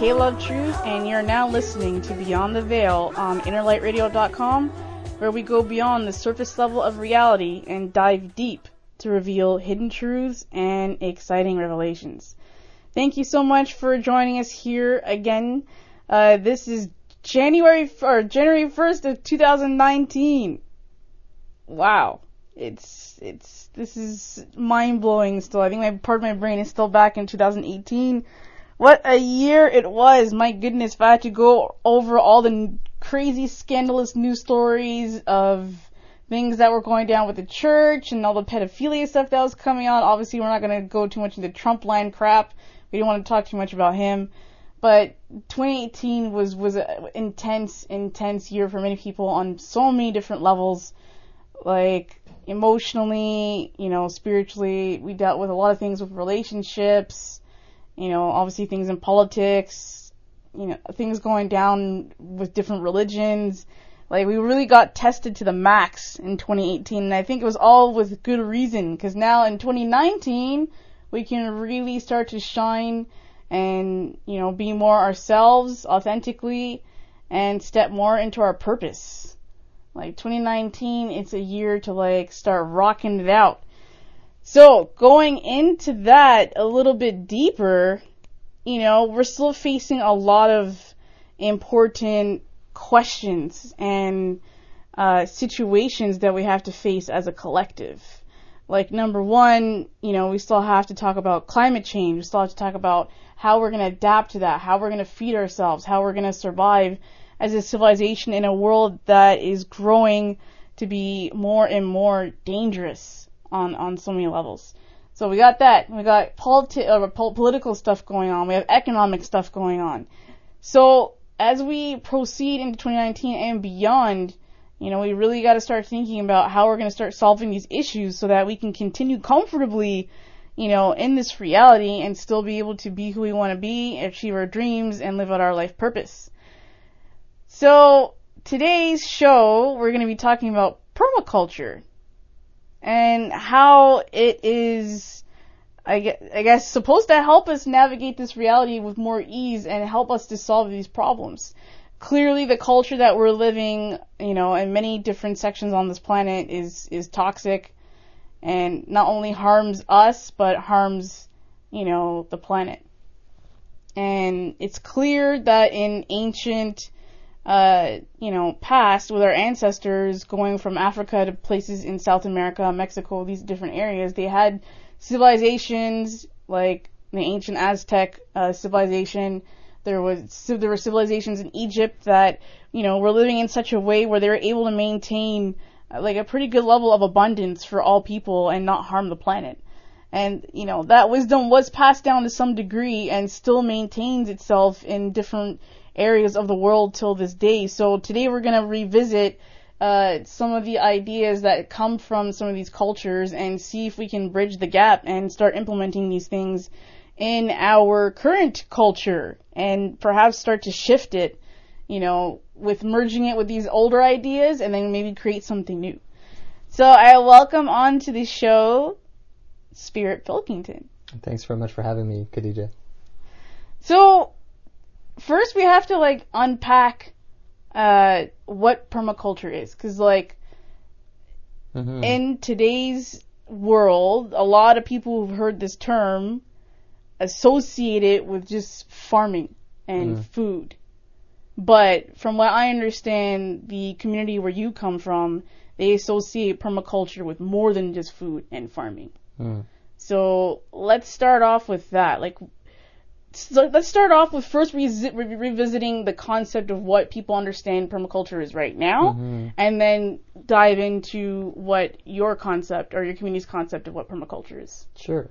listeners. K Love Truth, and you're now listening to Beyond the Veil on InnerLightRadio.com, where we go beyond the surface level of reality and dive deep to reveal hidden truths and exciting revelations. Thank you so much for joining us here again. Uh, this is January or January 1st of 2019. Wow, it's it's this is mind blowing still. I think my part of my brain is still back in 2018. What a year it was! My goodness, if I had to go over all the crazy scandalous news stories of things that were going down with the church and all the pedophilia stuff that was coming out. Obviously, we're not going to go too much into Trump line crap. We don't want to talk too much about him. But 2018 was was an intense, intense year for many people on so many different levels. Like emotionally, you know, spiritually. We dealt with a lot of things with relationships, you know, obviously things in politics, you know, things going down with different religions. Like we really got tested to the max in 2018 and I think it was all with good reason because now in 2019 we can really start to shine and, you know, be more ourselves authentically and step more into our purpose. Like 2019, it's a year to like start rocking it out. So going into that a little bit deeper, you know, we're still facing a lot of important questions and uh, situations that we have to face as a collective. Like number one, you know, we still have to talk about climate change. We still have to talk about how we're going to adapt to that, how we're going to feed ourselves, how we're going to survive as a civilization in a world that is growing to be more and more dangerous on, on so many levels. So we got that. We got politi- uh, political stuff going on. We have economic stuff going on. So as we proceed into 2019 and beyond, you know, we really got to start thinking about how we're going to start solving these issues so that we can continue comfortably, you know, in this reality and still be able to be who we want to be, achieve our dreams, and live out our life purpose. So today's show, we're going to be talking about permaculture and how it is, I guess, supposed to help us navigate this reality with more ease and help us to solve these problems. Clearly, the culture that we're living, you know, in many different sections on this planet is is toxic, and not only harms us but harms, you know, the planet. And it's clear that in ancient uh, you know, past with our ancestors going from Africa to places in South America, Mexico, these different areas, they had civilizations like the ancient Aztec uh, civilization. There was there were civilizations in Egypt that you know were living in such a way where they were able to maintain uh, like a pretty good level of abundance for all people and not harm the planet. And you know that wisdom was passed down to some degree and still maintains itself in different areas of the world till this day. So today we're going to revisit uh, some of the ideas that come from some of these cultures and see if we can bridge the gap and start implementing these things in our current culture and perhaps start to shift it, you know, with merging it with these older ideas and then maybe create something new. So I welcome on to the show Spirit Pilkington. Thanks very much for having me, Khadija. So first we have to like unpack uh, what permaculture is, because like mm-hmm. in today's world, a lot of people who've heard this term associate it with just farming and mm. food. But from what I understand, the community where you come from, they associate permaculture with more than just food and farming. Mm. So let's start off with that. Like, so let's start off with first re- re- revisiting the concept of what people understand permaculture is right now, mm-hmm. and then dive into what your concept or your community's concept of what permaculture is. Sure.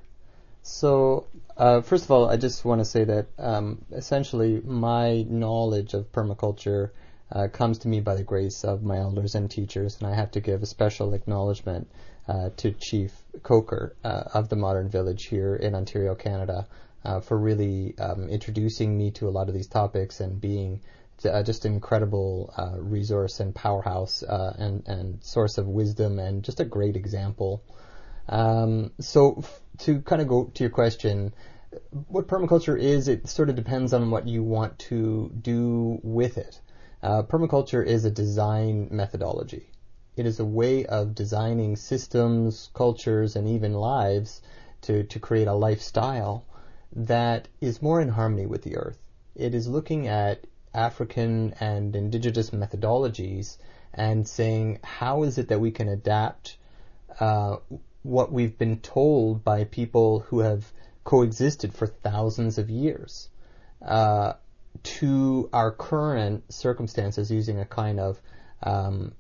So, uh, first of all, I just want to say that um, essentially my knowledge of permaculture uh, comes to me by the grace of my elders and teachers, and I have to give a special acknowledgement uh, to Chief Coker uh, of the Modern Village here in Ontario, Canada uh, for really um, introducing me to a lot of these topics and being uh, just an incredible uh, resource and powerhouse uh, and, and source of wisdom and just a great example. Um, so f- to kind of go to your question, what permaculture is, it sort of depends on what you want to do with it. Uh, permaculture is a design methodology. It is a way of designing systems, cultures, and even lives to, to create a lifestyle that is more in harmony with the earth. It is looking at African and indigenous methodologies and saying, how is it that we can adapt uh, what we've been told by people who have coexisted for thousands of years uh, to our current circumstances using a kind of um,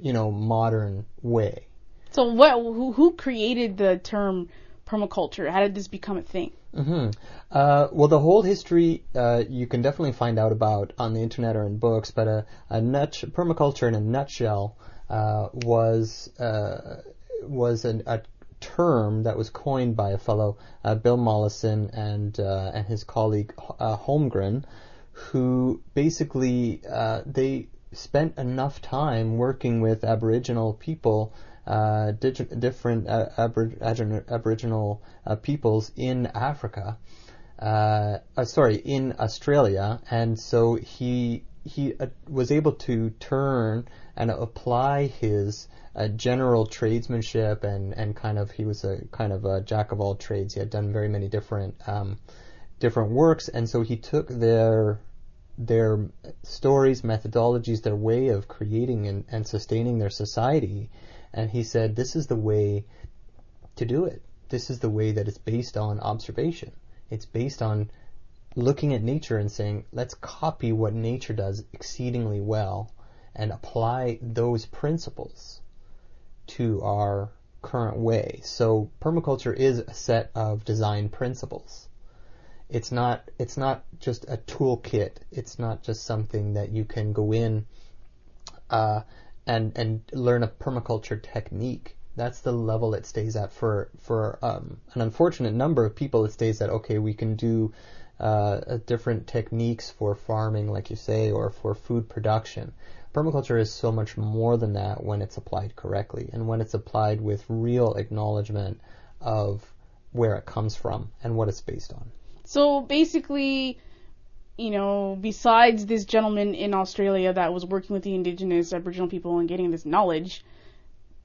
you know modern way. So what? Who, who created the term permaculture? How did this become a thing? Mm-hmm. Uh, well, the whole history uh, you can definitely find out about on the internet or in books, but a, a nut, permaculture in a nutshell uh, was uh, was an, a term that was coined by a fellow, uh, Bill Mollison, and uh, and his colleague Holmgren, who basically they spent enough time working with Aboriginal people uh, different uh, Aboriginal, uh, peoples in Africa. Uh, uh, sorry, in Australia, and so he he was able to turn and apply his general tradesmanship and and kind of he was a kind of a jack of all trades. He had done very many different um, different works, and so he took their their stories, methodologies, their way of creating and, and sustaining their society, and he said, this is the way to do it. This is the way that it's based on observation. It's based on looking at nature and saying, let's copy what nature does exceedingly well and apply those principles to our current way. So permaculture is a set of design principles. It's not it's not just a toolkit. It's not just something that you can go in uh, and and learn a permaculture technique. That's the level it stays at for for um, an unfortunate number of people. It stays at okay, we can do uh, different techniques for farming, like you say, or for food production. Permaculture is so much more than that when it's applied correctly and when it's applied with real acknowledgement of where it comes from and what it's based on. So basically, you know, besides this gentleman in Australia that was working with the indigenous Aboriginal people and getting this knowledge,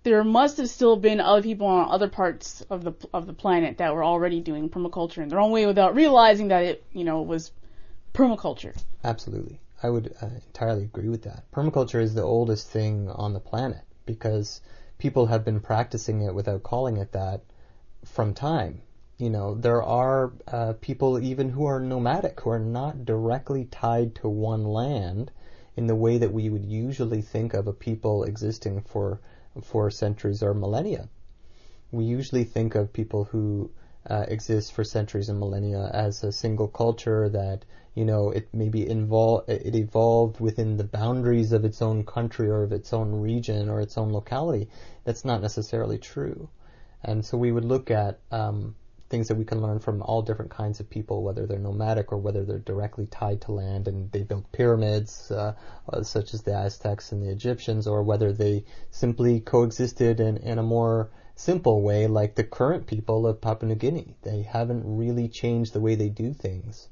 there must have still been other people on other parts of the of the planet that were already doing permaculture in their own way without realizing that it, you know, was permaculture. Absolutely. I would uh, entirely agree with that. Permaculture is the oldest thing on the planet because people have been practicing it without calling it that from time you know, there are uh, people even who are nomadic, who are not directly tied to one land in the way that we would usually think of a people existing for for centuries or millennia. We usually think of people who uh, exist for centuries and millennia as a single culture that you know it maybe involve it evolved within the boundaries of its own country or of its own region or its own locality. That's not necessarily true, and so we would look at um, things that we can learn from all different kinds of people, whether they're nomadic or whether they're directly tied to land and they built pyramids, uh, uh, such as the Aztecs and the Egyptians, or whether they simply coexisted in, in a more simple way, like the current people of Papua New Guinea. They haven't really changed the way they do things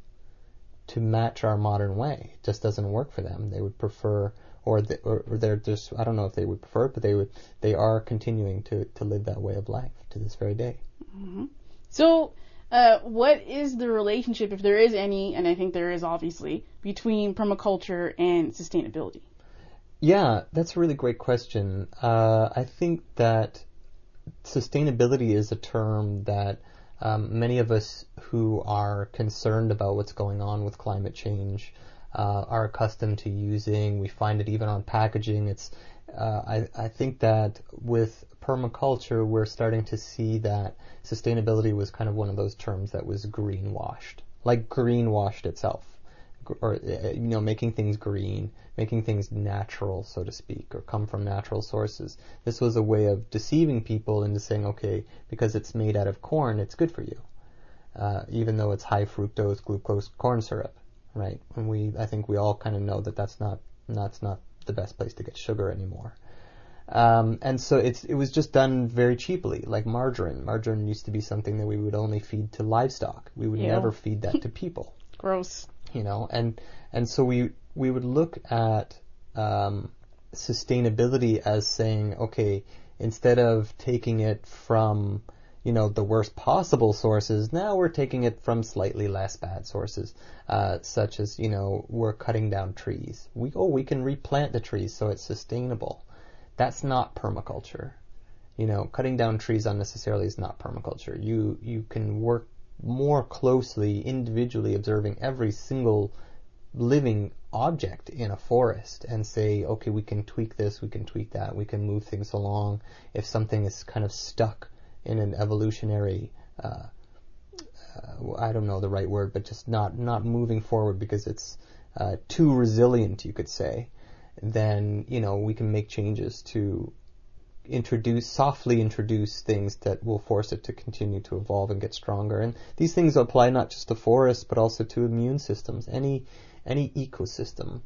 to match our modern way. It just doesn't work for them. They would prefer or, or they're just I don't know if they would prefer it, but they would they are continuing to, to live that way of life to this very day. Mm-hmm. So, uh, what is the relationship, if there is any, and I think there is obviously, between permaculture and sustainability? Yeah, that's a really great question. Uh, I think that sustainability is a term that um, many of us who are concerned about what's going on with climate change uh, are accustomed to using. We find it even on packaging. It's uh, I, I think that with permaculture, we're starting to see that sustainability was kind of one of those terms that was greenwashed, like greenwashed itself, or uh, you know, making things green, making things natural, so to speak, or come from natural sources. This was a way of deceiving people into saying, okay, because it's made out of corn, it's good for you, uh, even though it's high fructose glucose corn syrup, right? And we, I think we all kind of know that that's not that's not the best place to get sugar anymore. Um, and so it's it was just done very cheaply, like margarine. Margarine used to be something that we would only feed to livestock. We would never feed that to people. Gross. You know, and and so we we would look at um, sustainability as saying, okay, instead of taking it from you know the worst possible sources, now we're taking it from slightly less bad sources, uh, such as you know we're cutting down trees. We oh we can replant the trees so it's sustainable. That's not permaculture. You know, cutting down trees unnecessarily is not permaculture. You you can work more closely, individually observing every single living object in a forest and say, okay, we can tweak this, we can tweak that, we can move things along. If something is kind of stuck in an evolutionary, uh, uh, I don't know the right word, but just not not moving forward because it's uh, too resilient, you could say, then you know we can make changes to introduce softly introduce things that will force it to continue to evolve and get stronger. And these things apply not just to forests but also to immune systems. Any any ecosystem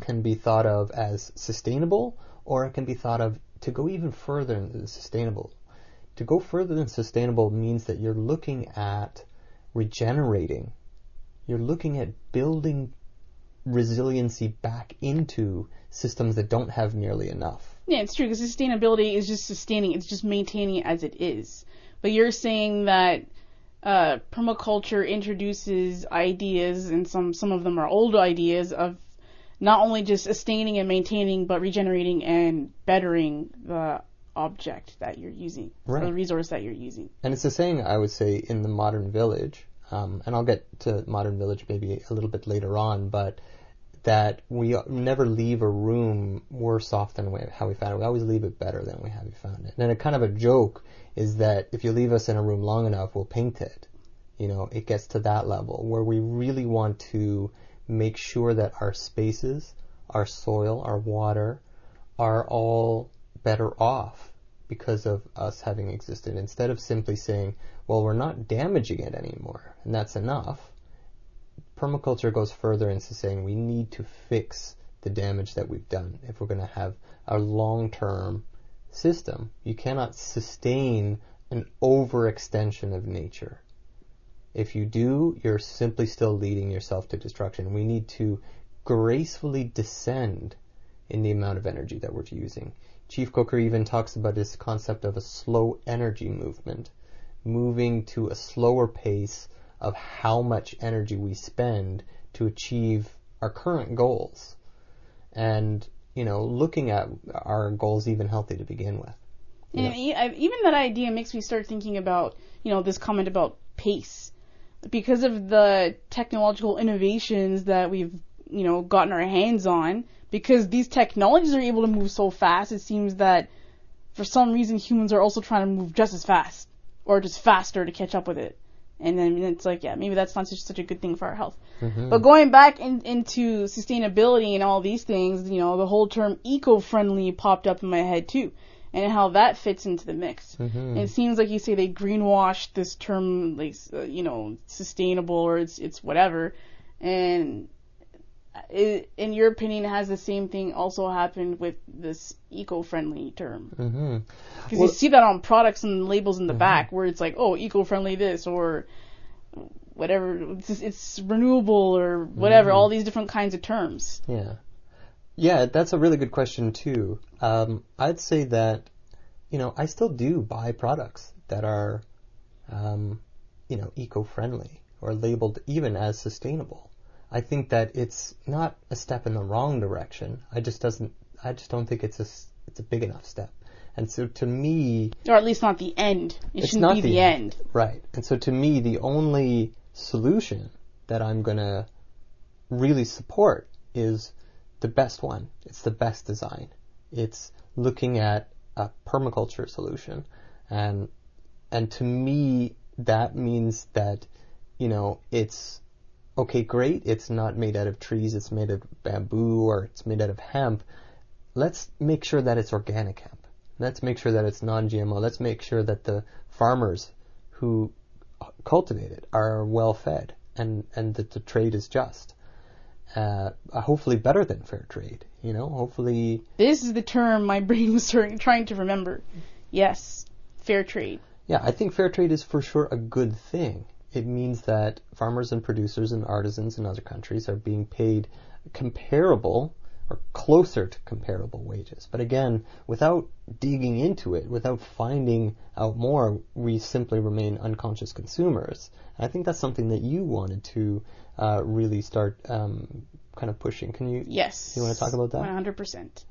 can be thought of as sustainable or it can be thought of to go even further than sustainable. To go further than sustainable means that you're looking at regenerating. You're looking at building resiliency back into systems that don't have nearly enough. Yeah, it's true because sustainability is just sustaining. It's just maintaining it as it is. But you're saying that uh, permaculture introduces ideas, and some some of them are old ideas of not only just sustaining and maintaining, but regenerating and bettering the object that you're using, Right. the resource that you're using. And it's the same, I would say in the modern village, um, and I'll get to modern village maybe a little bit later on, but that we never leave a room worse off than we, how we found it. We always leave it better than we have found it. And a kind of a joke is that if you leave us in a room long enough, we'll paint it. You know, it gets to that level where we really want to make sure that our spaces, our soil, our water are all better off because of us having existed instead of simply saying, well, we're not damaging it anymore and that's enough. Permaculture goes further into saying we need to fix the damage that we've done if we're going to have a long-term system. You cannot sustain an overextension of nature. If you do, you're simply still leading yourself to destruction. We need to gracefully descend in the amount of energy that we're using. Chief Coker even talks about this concept of a slow energy movement, moving to a slower pace of how much energy we spend to achieve our current goals. And, you know, looking at our goals even healthy to begin with. And I- even that idea makes me start thinking about, you know, this comment about pace. Because of the technological innovations that we've, you know, gotten our hands on, because these technologies are able to move so fast, it seems that for some reason humans are also trying to move just as fast or just faster to catch up with it. And then it's like, yeah, maybe that's not such, such a good thing for our health. Mhm. But going back in, into sustainability and all these things, you know, the whole term eco-friendly popped up in my head too, and how that fits into the mix. Mhm. It seems like you say they greenwashed this term, like uh, you know, sustainable or it's it's whatever, and in your opinion, has the same thing also happened with this eco-friendly term? Mhm. Because Well- you see that on products and labels in the back where it's like, oh, eco-friendly this or whatever, it's, it's renewable or whatever, all these different kinds of terms. Yeah. Yeah, that's a really good question too. Um, I'd say that, you know, I still do buy products that are, um, you know, eco-friendly or labeled even as sustainable. I think that it's not a step in the wrong direction. I just doesn't, I just don't think it's a, it's a big enough step. And so to me, Or at least not the end. It It's shouldn't be the the end. Right. And so to me, the only solution that I'm going to really support is the best one. It's the best design. It's looking at a permaculture solution. And, and to me, that means that, you know, it's, okay, great, it's not made out of trees, it's made of bamboo or it's made out of hemp. Let's make sure that it's organic hemp. Let's make sure that it's non-GMO. Let's make sure that the farmers who cultivate it are well fed and, and that the trade is just. uh, hopefully better than fair trade. You know, hopefully. This is the term my brain was trying to remember. Yes, fair trade. Yeah, I think fair trade is for sure a good thing. It means that farmers and producers and artisans in other countries are being paid comparable or closer to comparable wages. But again, without digging into it, without finding out more, we simply remain unconscious consumers. And I think that's something that you wanted to uh, really start um, kind of pushing. Can you? Yes. You want to talk about that? One hundred percent.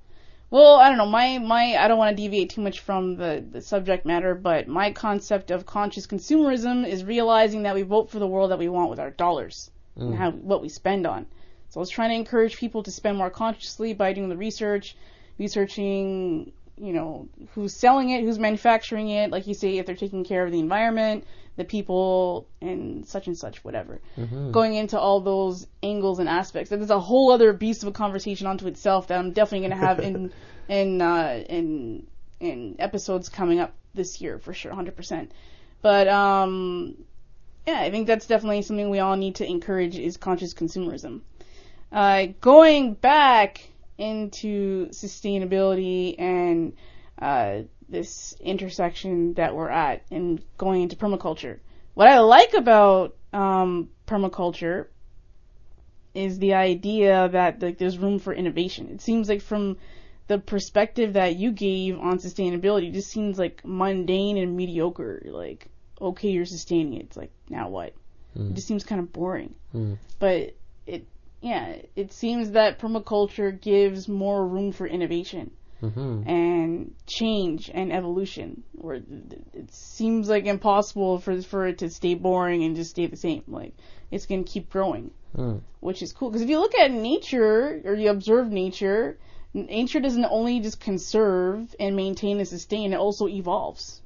Well, I don't know. My my I don't want to deviate too much from the the subject matter, but my concept of conscious consumerism is realizing that we vote for the world that we want with our dollars mm. and how what we spend on. So I was trying to encourage people to spend more consciously by doing the research, researching, you know, who's selling it, who's manufacturing it, like you say, if they're taking care of the environment, the people, and such and such, whatever. Mm-hmm. Going into all those angles and aspects. And there's a whole other beast of a conversation onto itself that I'm definitely going to have in, in, uh, in, in episodes coming up this year for sure, 100%. But, um, yeah, I think that's definitely something we all need to encourage is conscious consumerism. Uh, going back into sustainability and uh, this intersection that we're at and going into permaculture. What I like about um, permaculture is the idea that like, there's room for innovation. It seems like from the perspective that you gave on sustainability, it just seems like mundane and mediocre. Like, okay, you're sustaining it. It's like, now what? Mm. It just seems kind of boring. Mm. But it yeah, it seems that permaculture gives more room for innovation mm-hmm. and change and evolution. Where it seems like impossible for for it to stay boring and just stay the same. Like it's going to keep growing, mm. which is cool. Because if you look at nature or you observe nature, nature doesn't only just conserve and maintain and sustain; it also evolves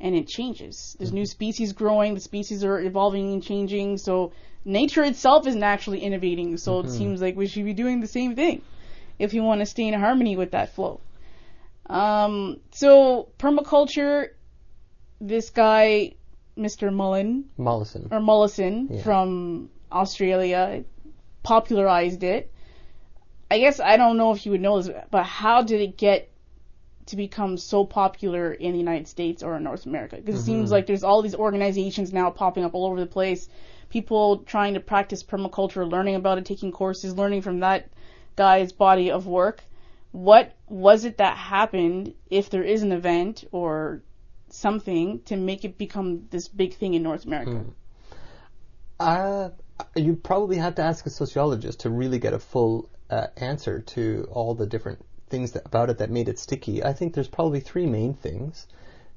and it changes. There's mm-hmm. new species growing. The species are evolving and changing. So nature itself is naturally innovating, so mm-hmm. it seems like we should be doing the same thing if you want to stay in harmony with that flow. Um, so permaculture, this guy, Mr. Mullen, Mollison, or Mollison yeah. from Australia, popularized it. I guess I don't know if you would know this, but how did it get to become so popular in the United States or in North America? Because mm-hmm. it seems like there's all these organizations now popping up all over the place people trying to practice permaculture, learning about it, taking courses, learning from that guy's body of work. What was it that happened, if there is an event or something, to make it become this big thing in North America? Hmm. Uh, you probably have to ask a sociologist to really get a full uh, answer to all the different things that, about it that made it sticky. I think there's probably three main things.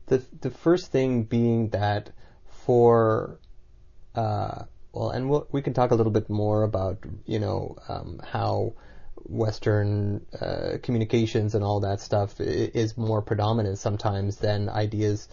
The the first thing being that for uh, well, and we'll, we can talk a little bit more about you know um, how Western uh, communications and all that stuff is more predominant sometimes than ideas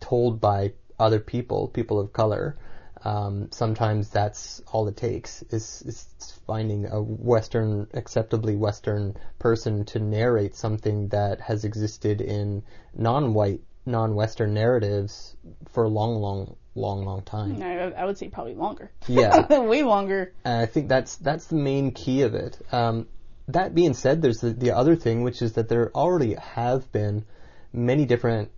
told by other people, people of color. Um, sometimes that's all it takes is, is, finding a Western, acceptably Western person to narrate something that has existed in non-white, non-Western narratives for a long, long long, long time. I, I would say probably longer. Yeah, way longer. And I think that's that's the main key of it. Um, that being said, there's the, the other thing, which is that there already have been many different,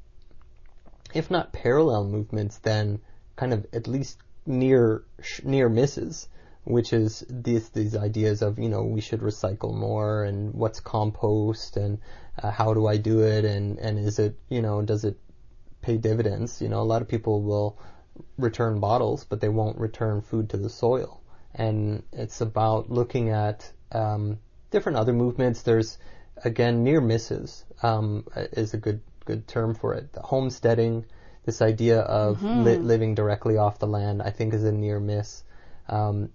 if not parallel movements, then kind of at least near near misses, which is these these ideas of you know we should recycle more and what's compost and uh, how do I do it and and is it you know does it pay dividends? You know, a lot of people will return bottles, but they won't return food to the soil. And it's about looking at um, different other movements. There's again near misses um, is a good good term for it. The homesteading, this idea of mm-hmm. li- living directly off the land, I think is a near miss. Um,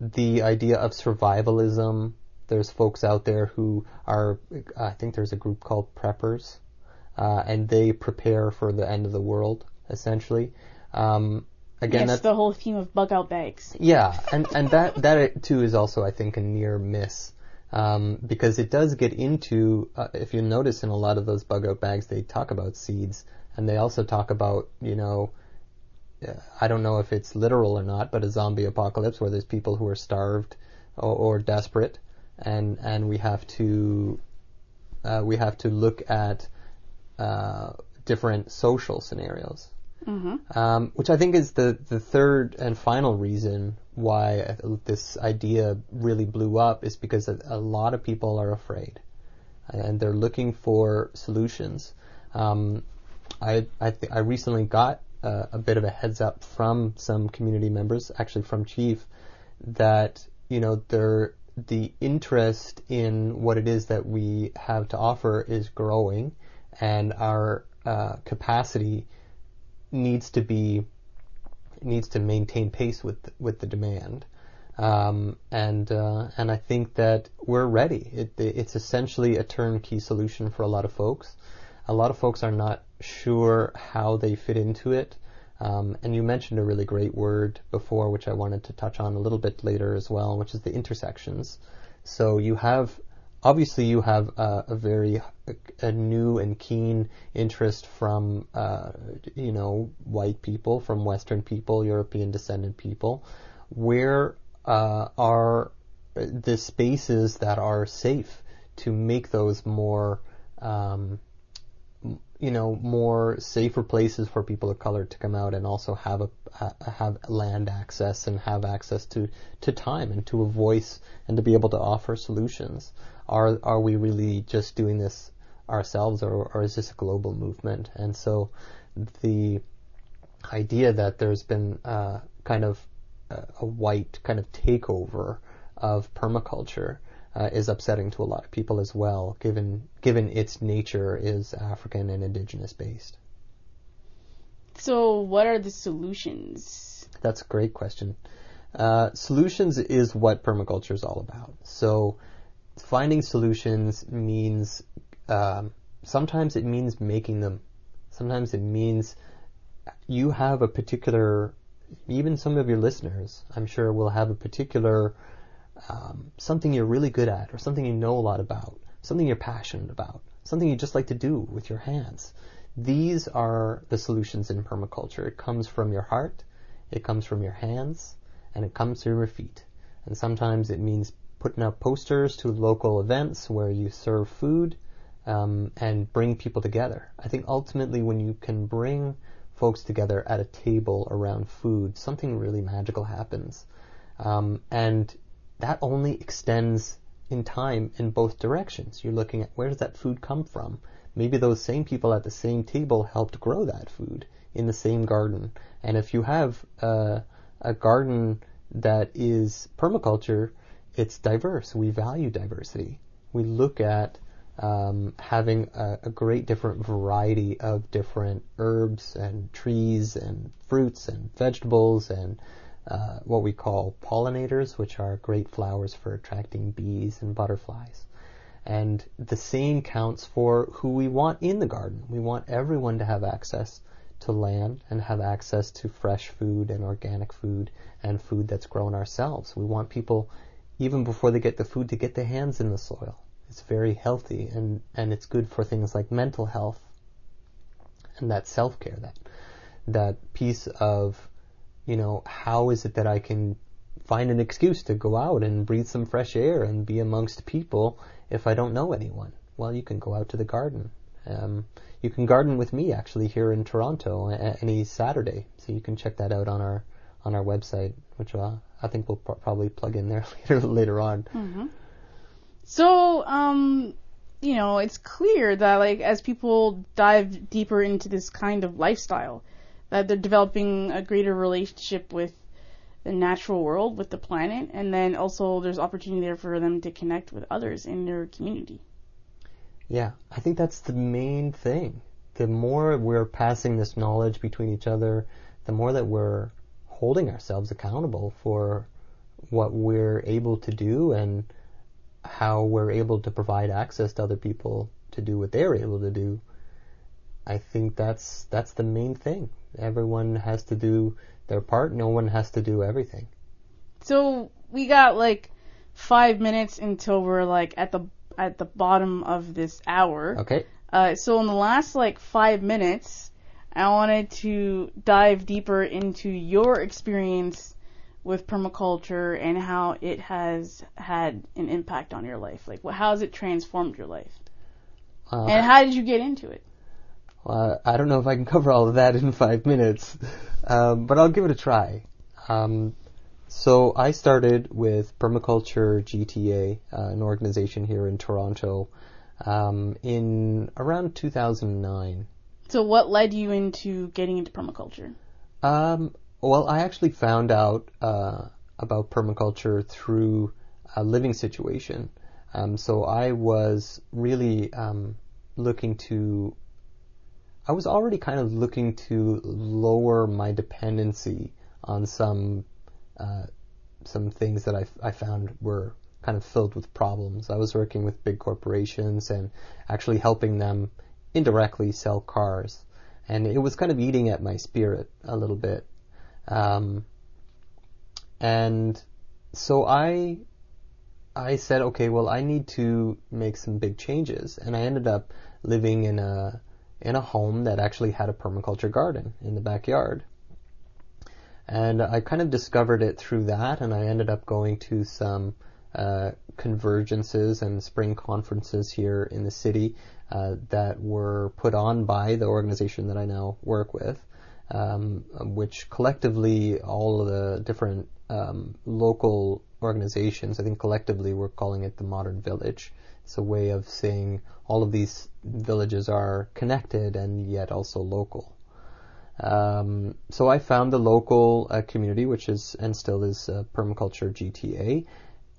the idea of survivalism. There's folks out there who are, I think there's a group called preppers, uh, and they prepare for the end of the world essentially. Um, again, yes, the whole theme of bug out bags. Yeah, and and that that too is also I think a near miss. Um, because it does get into, uh, if you notice in a lot of those bug out bags, they talk about seeds, and they also talk about, you know, uh, I don't know if it's literal or not, but a zombie apocalypse where there's people who are starved or, or desperate, and and we have to uh, we have to look at uh, different social scenarios. Mm-hmm. Um, which I think is the, the third and final reason why this idea really blew up is because a, a lot of people are afraid and they're looking for solutions. Um, I I, th- I recently got uh, a bit of a heads up from some community members, actually from Chief, that you know they're the interest in what it is that we have to offer is growing, and our uh, capacity needs to be needs to maintain pace with with the demand. Um, and uh, and I think that we're ready. It, it's essentially a turnkey solution for a lot of folks. A lot of folks are not sure how they fit into it. Um, and you mentioned a really great word before, which I wanted to touch on a little bit later as well, which is the intersections. So you have obviously you have a, a very a, new and keen interest from uh, you know white people, from Western people, European descendant people. Where uh, are the spaces that are safe to make those more um, you know more safer places for people of color to come out and also have a have land access and have access to to time and to a voice and to be able to offer solutions are are we really just doing this ourselves or, or is this a global movement and so the idea that there's been uh, kind of a, a white kind of takeover of permaculture uh, is upsetting to a lot of people as well, given given its nature is African and indigenous based. So, what are the solutions? That's a great question. Uh, solutions is what permaculture is all about. So, finding solutions means um, sometimes it means making them. Sometimes it means you have a particular, even some of your listeners, I'm sure, will have a particular um, something you're really good at, or something you know a lot about, something you're passionate about, something you just like to do with your hands. These are the solutions in permaculture. It comes from your heart, it comes from your hands, and it comes through your feet. And sometimes it means putting up posters to local events where you serve food um, and bring people together. I think ultimately when you can bring folks together at a table around food, something really magical happens. Um, and that only extends in time in both directions. You're looking at where does that food come from? Maybe those same people at the same table helped grow that food in the same garden. And if you have uh, a garden that is permaculture, it's diverse. We value diversity. We look at um, having a, a, great different variety of different herbs and trees and fruits and vegetables and uh, what we call pollinators, which are great flowers for attracting bees and butterflies. And the same counts for who we want in the garden. We want everyone to have access to land and have access to fresh food and organic food and food that's grown ourselves. We want people, even before they get the food, to get their hands in the soil. It's very healthy and, and it's good for things like mental health and that self care, that that piece of you know, how is it that I can find an excuse to go out and breathe some fresh air and be amongst people if I don't know anyone? Well, you can go out to the garden. Um, you can garden with me actually here in Toronto any Saturday, so you can check that out on our on our website, which uh, I think we'll probably plug in there later later on. Mm-hmm. So, um, you know, it's clear that like as people dive deeper into this kind of lifestyle, that they're developing a greater relationship with the natural world, with the planet, and then also there's opportunity there for them to connect with others in their community. Yeah, I think that's the main thing. The more we're passing this knowledge between each other, the more that we're holding ourselves accountable for what we're able to do and how we're able to provide access to other people to do what they're able to do. I think that's that's the main thing. Everyone has to do their part. No one has to do everything. So we got like five minutes until we're like at the at the bottom of this hour. Okay. Uh, so in the last like five minutes, I wanted to dive deeper into your experience with permaculture and how it has had an impact on your life? Like, how has it transformed your life? Uh, and how did you get into it? Well, I don't know if I can cover all of that in five minutes, um, but I'll give it a try. Um, so I started with Permaculture GTA, uh, an organization here in Toronto, um, in around 2009. So what led you into getting into permaculture? Um, well, I actually found out uh, about permaculture through a living situation. Um, so I was really um, looking to. I was already kind of looking to lower my dependency on some uh, some things that I, I found were kind of filled with problems. I was working with big corporations and actually helping them indirectly sell cars, and it was kind of eating at my spirit a little bit. Um, and so I I said, okay, well, I need to make some big changes, and I ended up living in a in a home that actually had a permaculture garden in the backyard. And I kind of discovered it through that, and I ended up going to some uh, convergences and spring conferences here in the city uh, that were put on by the organization that I now work with, um, which collectively all of the different um, local organizations, I think collectively we're calling it the modern village. It's a way of saying all of these villages are connected and yet also local. Um, so I found the local uh, community, which is and still is uh, Permaculture GTA,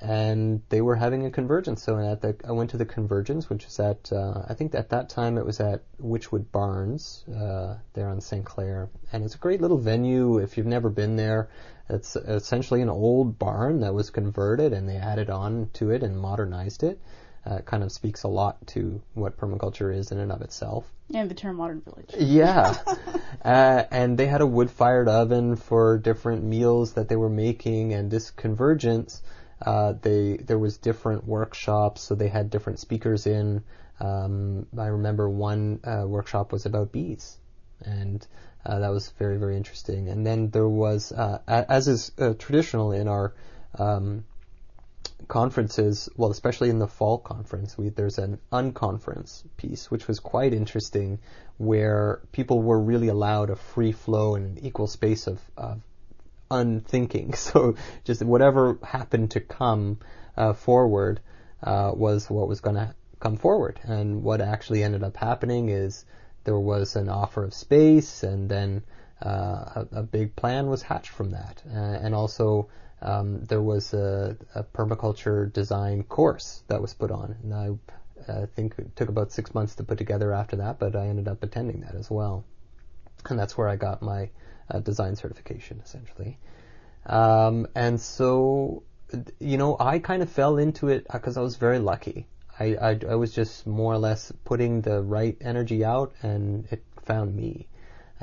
and they were having a convergence. So at the, I went to the convergence, which is at uh, I think at that time it was at Wychwood Barns uh, there on St. Clair, and it's a great little venue. If you've never been there, it's essentially an old barn that was converted, and they added on to it and modernized it. Uh, kind of speaks a lot to what permaculture is in and of itself. And the term modern village. Yeah. uh, and they had a wood fired oven for different meals that they were making, and this convergence uh, they there was different workshops, so they had different speakers in. Um, I remember one uh, workshop was about bees, and uh, that was very very interesting. And then there was, uh, as is uh, traditional in our um, conferences, well, especially in the fall conference, we, there's an unconference piece, which was quite interesting, where people were really allowed a free flow and an equal space of, of unthinking. So just whatever happened to come uh, forward uh, was what was going to come forward. And what actually ended up happening is there was an offer of space, and then uh, a, a, big plan was hatched from that. Uh, and also um, there was a, a, permaculture design course that was put on. And I, I think it took about six months to put together after that, but I ended up attending that as well. And that's where I got my uh, design certification, essentially. Um, and so, you know, I kind of fell into it because I was very lucky. I, I, I, was just more or less putting the right energy out, and it found me.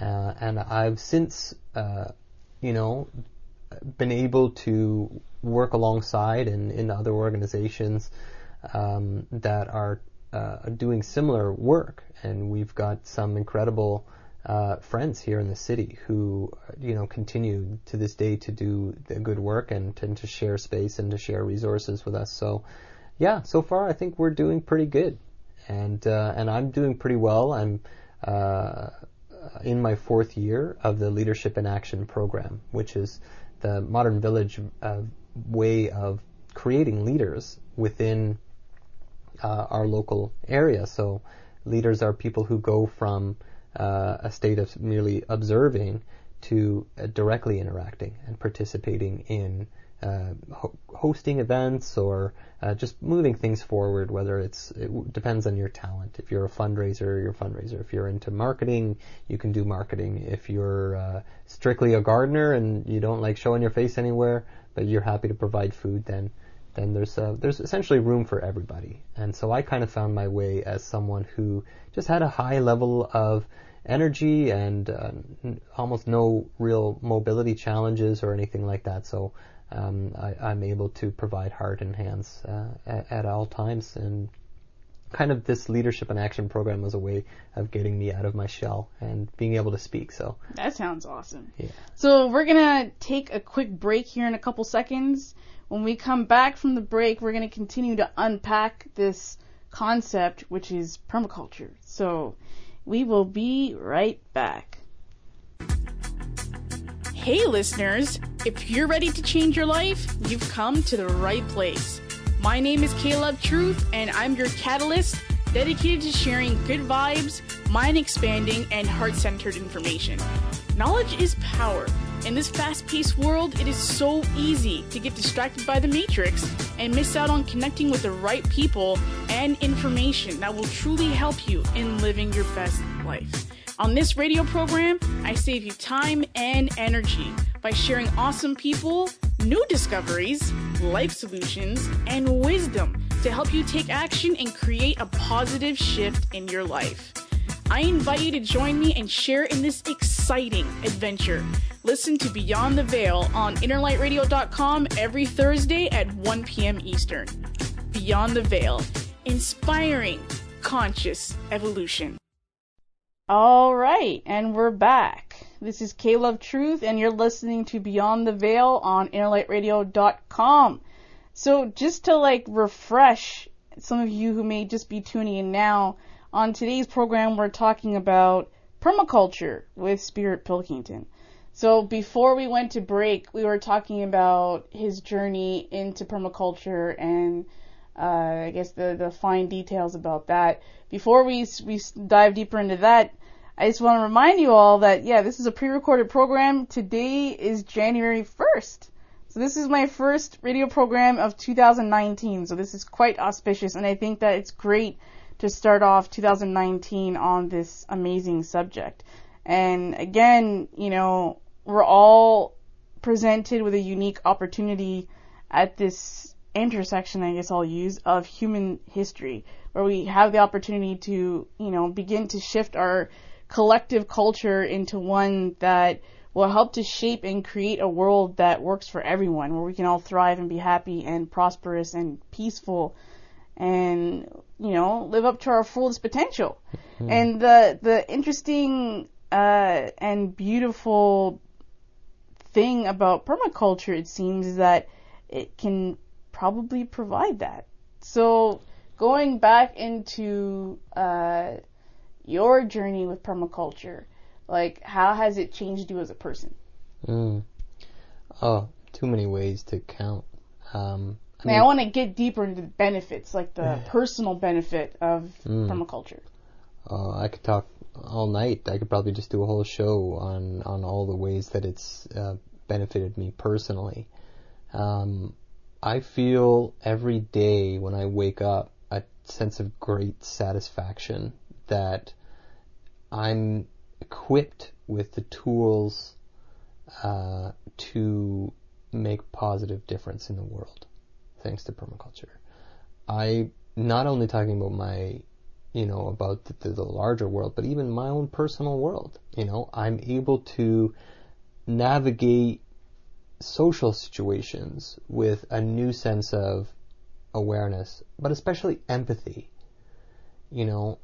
Uh, and I've since, uh, you know, been able to work alongside in, in other organizations um, that are uh, doing similar work, and we've got some incredible uh, friends here in the city who, you know, continue to this day to do the good work and, and to share space and to share resources with us. So, yeah, so far I think we're doing pretty good, and uh, and I'm doing pretty well. I'm uh, in my fourth year of the Leadership in Action program, which is the Modern Village uh, way of creating leaders within uh, our local area. So, leaders are people who go from uh, a state of merely observing to uh, directly interacting and participating in uh, ho- hosting events or uh, just moving things forward, whether it's, it w- depends on your talent. If you're a fundraiser, you're a fundraiser. If you're into marketing, you can do marketing. If you're uh, strictly a gardener and you don't like showing your face anywhere, but you're happy to provide food, then then there's uh, there's essentially room for everybody. And so I kind of found my way as someone who just had a high level of energy and uh, almost no real mobility challenges or anything like that. So um, I, am able to provide heart and hands uh, at, at, all times, and kind of this leadership and action program was a way of getting me out of my shell and being able to speak. So That sounds awesome. yeah. So we're gonna take a quick break here in a couple seconds. When we come back from the break, we're gonna continue to unpack this concept, which is permaculture. So we will be right back. Hey listeners, if you're ready to change your life, you've come to the right place. My name is Caleb Truth, and I'm your catalyst dedicated to sharing good vibes, mind expanding, and heart centered information. Knowledge is power. In this fast paced world, it is so easy to get distracted by the matrix and miss out on connecting with the right people and information that will truly help you in living your best life. On this radio program, I save you time and energy by sharing awesome people, new discoveries, life solutions, and wisdom to help you take action and create a positive shift in your life. I invite you to join me and share in this exciting adventure. Listen to Beyond the Veil on innerlightradio.com every Thursday at 1 p.m. Eastern. Beyond the Veil, inspiring conscious evolution. All right, and we're back. This is Caleb Truth, and you're listening to Beyond the Veil on innerlightradio.com. So, just to like refresh some of you who may just be tuning in now, on today's program, we're talking about permaculture with Spirit Pilkington. So, before we went to break, we were talking about his journey into permaculture and uh, I guess the, the fine details about that. Before we, we dive deeper into that, I just want to remind you all that, yeah, this is a pre-recorded program. Today is January 1st. So this is my first radio program of 2019. So this is quite auspicious and I think that it's great to start off 2019 on this amazing subject. And again, you know, we're all presented with a unique opportunity at this intersection, I guess I'll use, of human history, where we have the opportunity to, you know, begin to shift our collective culture into one that will help to shape and create a world that works for everyone, where we can all thrive and be happy and prosperous and peaceful and, you know, live up to our fullest potential. Mm-hmm. And the, the interesting, uh, and beautiful thing about permaculture, it seems, is that it can probably provide that. So going back into uh, your journey with permaculture, like how has it changed you as a person? Mm. Oh, too many ways to count. Um, I, mean, I want to get deeper into the benefits, like the personal benefit of mm. permaculture. Uh, I could talk all night. I could probably just do a whole show on on all the ways that it's uh, benefited me personally. Um, I feel every day when I wake up a sense of great satisfaction that I'm equipped with the tools uh, to make positive difference in the world, thanks to permaculture. I not only talking about my, you know, about the, the, larger world, but even my own personal world. You know, I'm able to navigate social situations with a new sense of awareness, but especially empathy. You know,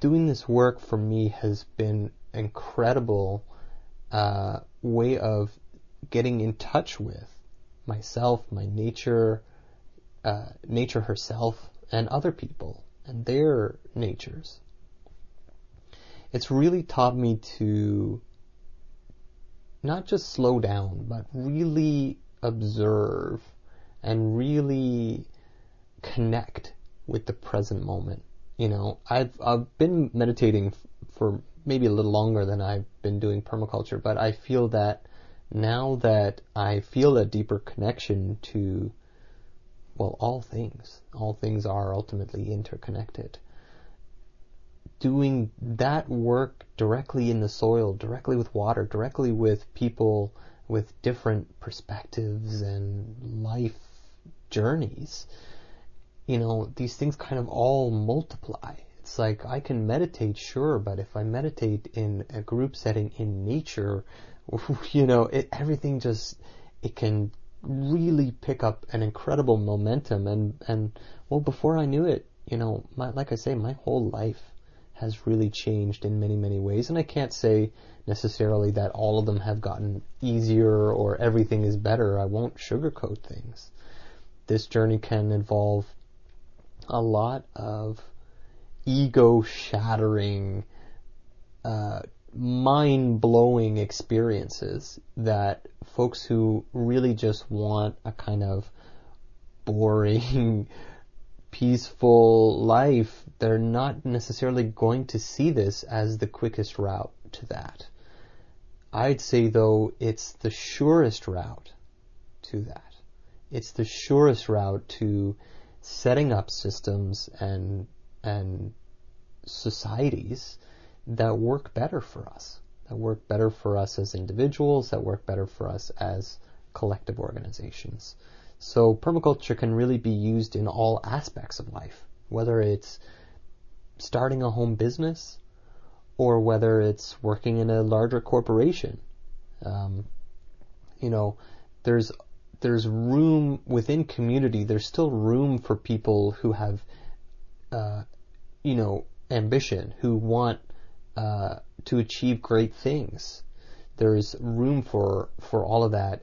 doing this work for me has been incredible uh, way of getting in touch with myself, my nature, uh, nature herself, and other people and their natures. It's really taught me to not just slow down, but really observe and really connect with the present moment. You know, I've I've been meditating f- for maybe a little longer than I've been doing permaculture, but I feel that now that I feel a deeper connection to well, all things. All things are ultimately interconnected doing that work directly in the soil, directly with water, directly with people with different perspectives and life journeys, you know, these things kind of all multiply. It's like I can meditate, sure, but if I meditate in a group setting in nature, you know, it, everything just, it can really pick up an incredible momentum and, and, well, before I knew it, you know, my, like I say, my whole life has really changed in many, many ways. And I can't say necessarily that all of them have gotten easier or everything is better. I won't sugarcoat things. This journey can involve a lot of ego shattering, uh, mind blowing experiences that folks who really just want a kind of boring, peaceful life, they're not necessarily going to see this as the quickest route to that. I'd say though it's the surest route to that. It's the surest route to setting up systems and and societies that work better for us, that work better for us as individuals, that work better for us as collective organizations. So permaculture can really be used in all aspects of life, whether it's starting a home business or whether it's working in a larger corporation. Um, you know, there's there's room within community. There's still room for people who have, uh, you know, ambition, who want uh, to achieve great things. There's room for for all of that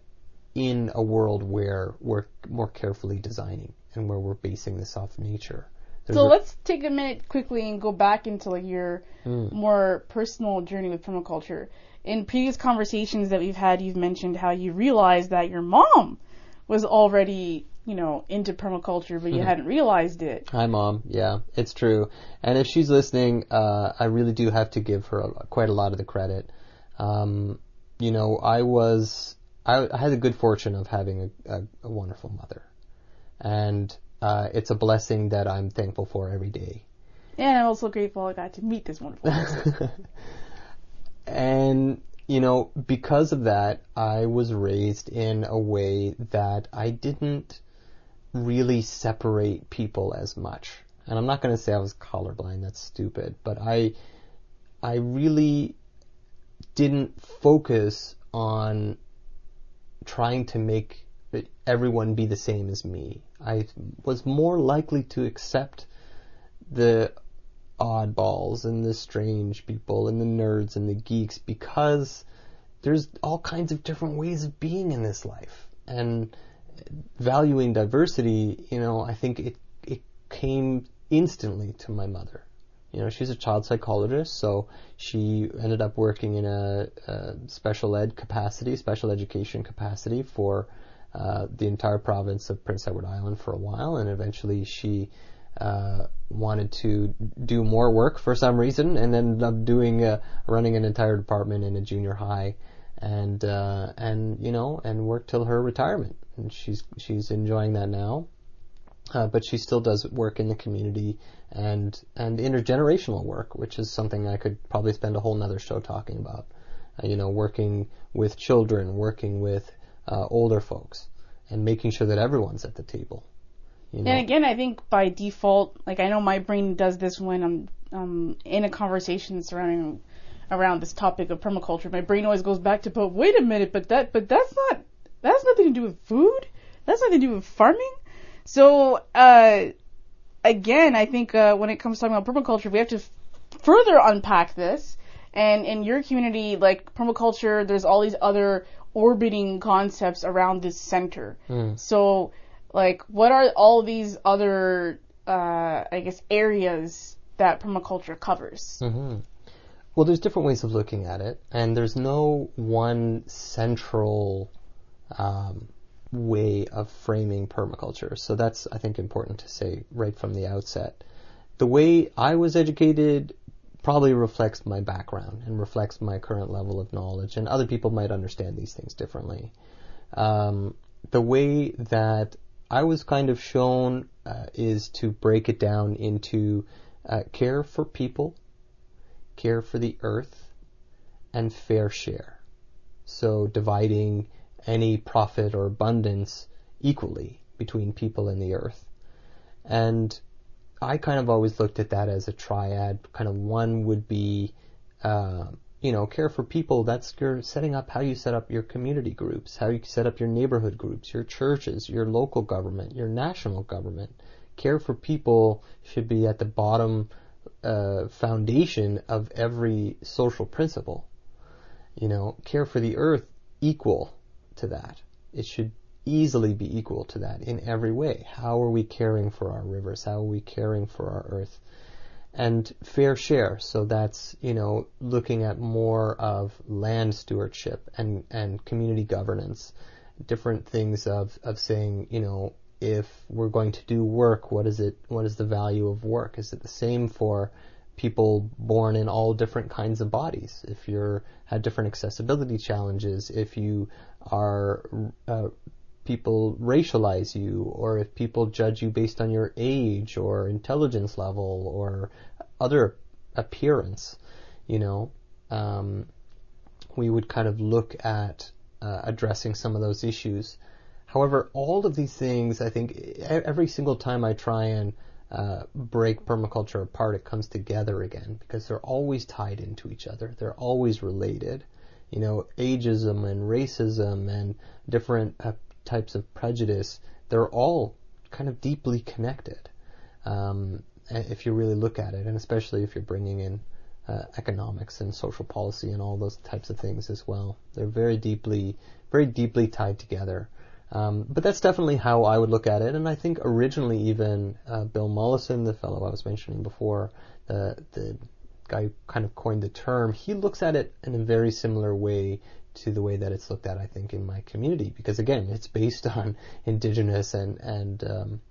in a world where we're more carefully designing and where we're basing this off nature. There's so let's take a minute quickly and go back into like your mm. more personal journey with permaculture. In previous conversations that we've had, you've mentioned how you realized that your mom was already, you know, into permaculture, but you hadn't realized it. Hi, mom. Yeah, it's true. And if she's listening, uh, I really do have to give her a, quite a lot of the credit. Um, you know, I was I, I had the good fortune of having a, a, a wonderful mother, and uh, it's a blessing that I'm thankful for every day. And I'm also grateful I got to meet this wonderful person. and you know, because of that, I was raised in a way that I didn't really separate people as much. And I'm not going to say I was colorblind, that's stupid, but I I really didn't focus on trying to make everyone be the same as me. I was more likely to accept the oddballs and the strange people and the nerds and the geeks because there's all kinds of different ways of being in this life. And valuing diversity, you know, I think it, it came instantly to my mother. You know, she's a child psychologist, so she ended up working in a, a special ed capacity, special education capacity for uh, the entire province of Prince Edward Island for a while, and eventually she uh, wanted to do more work for some reason, and ended up doing uh, running an entire department in a junior high, and uh, and you know, and worked till her retirement, and she's she's enjoying that now. Uh, but she still does work in the community and and intergenerational work, which is something I could probably spend a whole nother show talking about. Uh, you know, working with children, working with uh, older folks, and making sure that everyone's at the table. You know? And again, I think by default, like I know my brain does this when I'm um, in a conversation surrounding around this topic of permaculture. My brain always goes back to, but wait a minute, but that, but that's not, that has nothing to do with food. That's nothing to do with farming. So, uh, again, I think uh, when it comes to talking about permaculture, we have to f- further unpack this. And in your community, like permaculture, there's all these other orbiting concepts around this center. Mm. So, like, what are all these other, uh, I guess, areas that permaculture covers? Mm-hmm. Well, there's different ways of looking at it, and there's no one central um, way of framing permaculture. So that's, I think, important to say right from the outset. The way I was educated probably reflects my background and reflects my current level of knowledge, and other people might understand these things differently. Um, the way that I was kind of shown uh, is to break it down into uh, care for people, care for the earth, and fair share. So dividing any profit or abundance equally between people and the earth. And I kind of always looked at that as a triad. Kind of one would be, uh, you know, care for people. That's your setting up how you set up your community groups, how you set up your neighborhood groups, your churches, your local government, your national government. care for people should be at the bottom uh, foundation of every social principle. You know, care for the earth equal to that. It should easily be equal to that in every way. How are we caring for our rivers? How are we caring for our earth? And fair share. So that's, you know, looking at more of land stewardship and, and community governance. Different things of, of saying, you know, if we're going to do work, what is it, what is the value of work? Is it the same for people born in all different kinds of bodies? If you're, had different accessibility challenges, if you are, uh, people racialize you or if people judge you based on your age or intelligence level or other appearance, you know, um, we would kind of look at uh, addressing some of those issues. However, all of these things, I think, every single time I try and uh, break permaculture apart, it comes together again because they're always tied into each other. They're always related. You know, ageism and racism and different uh, types of prejudice, they're all kind of deeply connected. Um, if you really look at it, and especially if you're bringing in uh, economics and social policy and all those types of things as well, they're very deeply, very deeply tied together. Um, but that's definitely how I would look at it, and I think originally even uh, Bill Mollison, the fellow I was mentioning before, the the guy kind of coined the term, he looks at it in a very similar way to the way that it's looked at, I think, in my community, because again, it's based on indigenous and and um,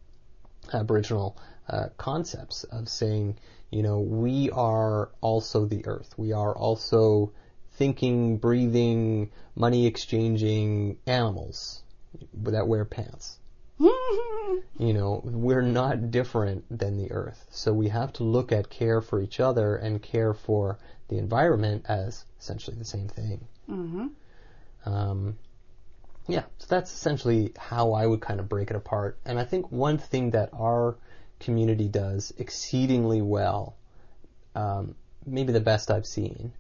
Aboriginal uh, concepts of saying, you know, we are also the earth. We are also thinking, breathing, money exchanging animals that wear pants. you know, we're not different than the earth. So we have to look at care for each other and care for the environment as essentially the same thing. Mm-hmm. Um, yeah, so that's essentially how I would kind of break it apart. And I think one thing that our community does exceedingly well, um, maybe the best I've seen,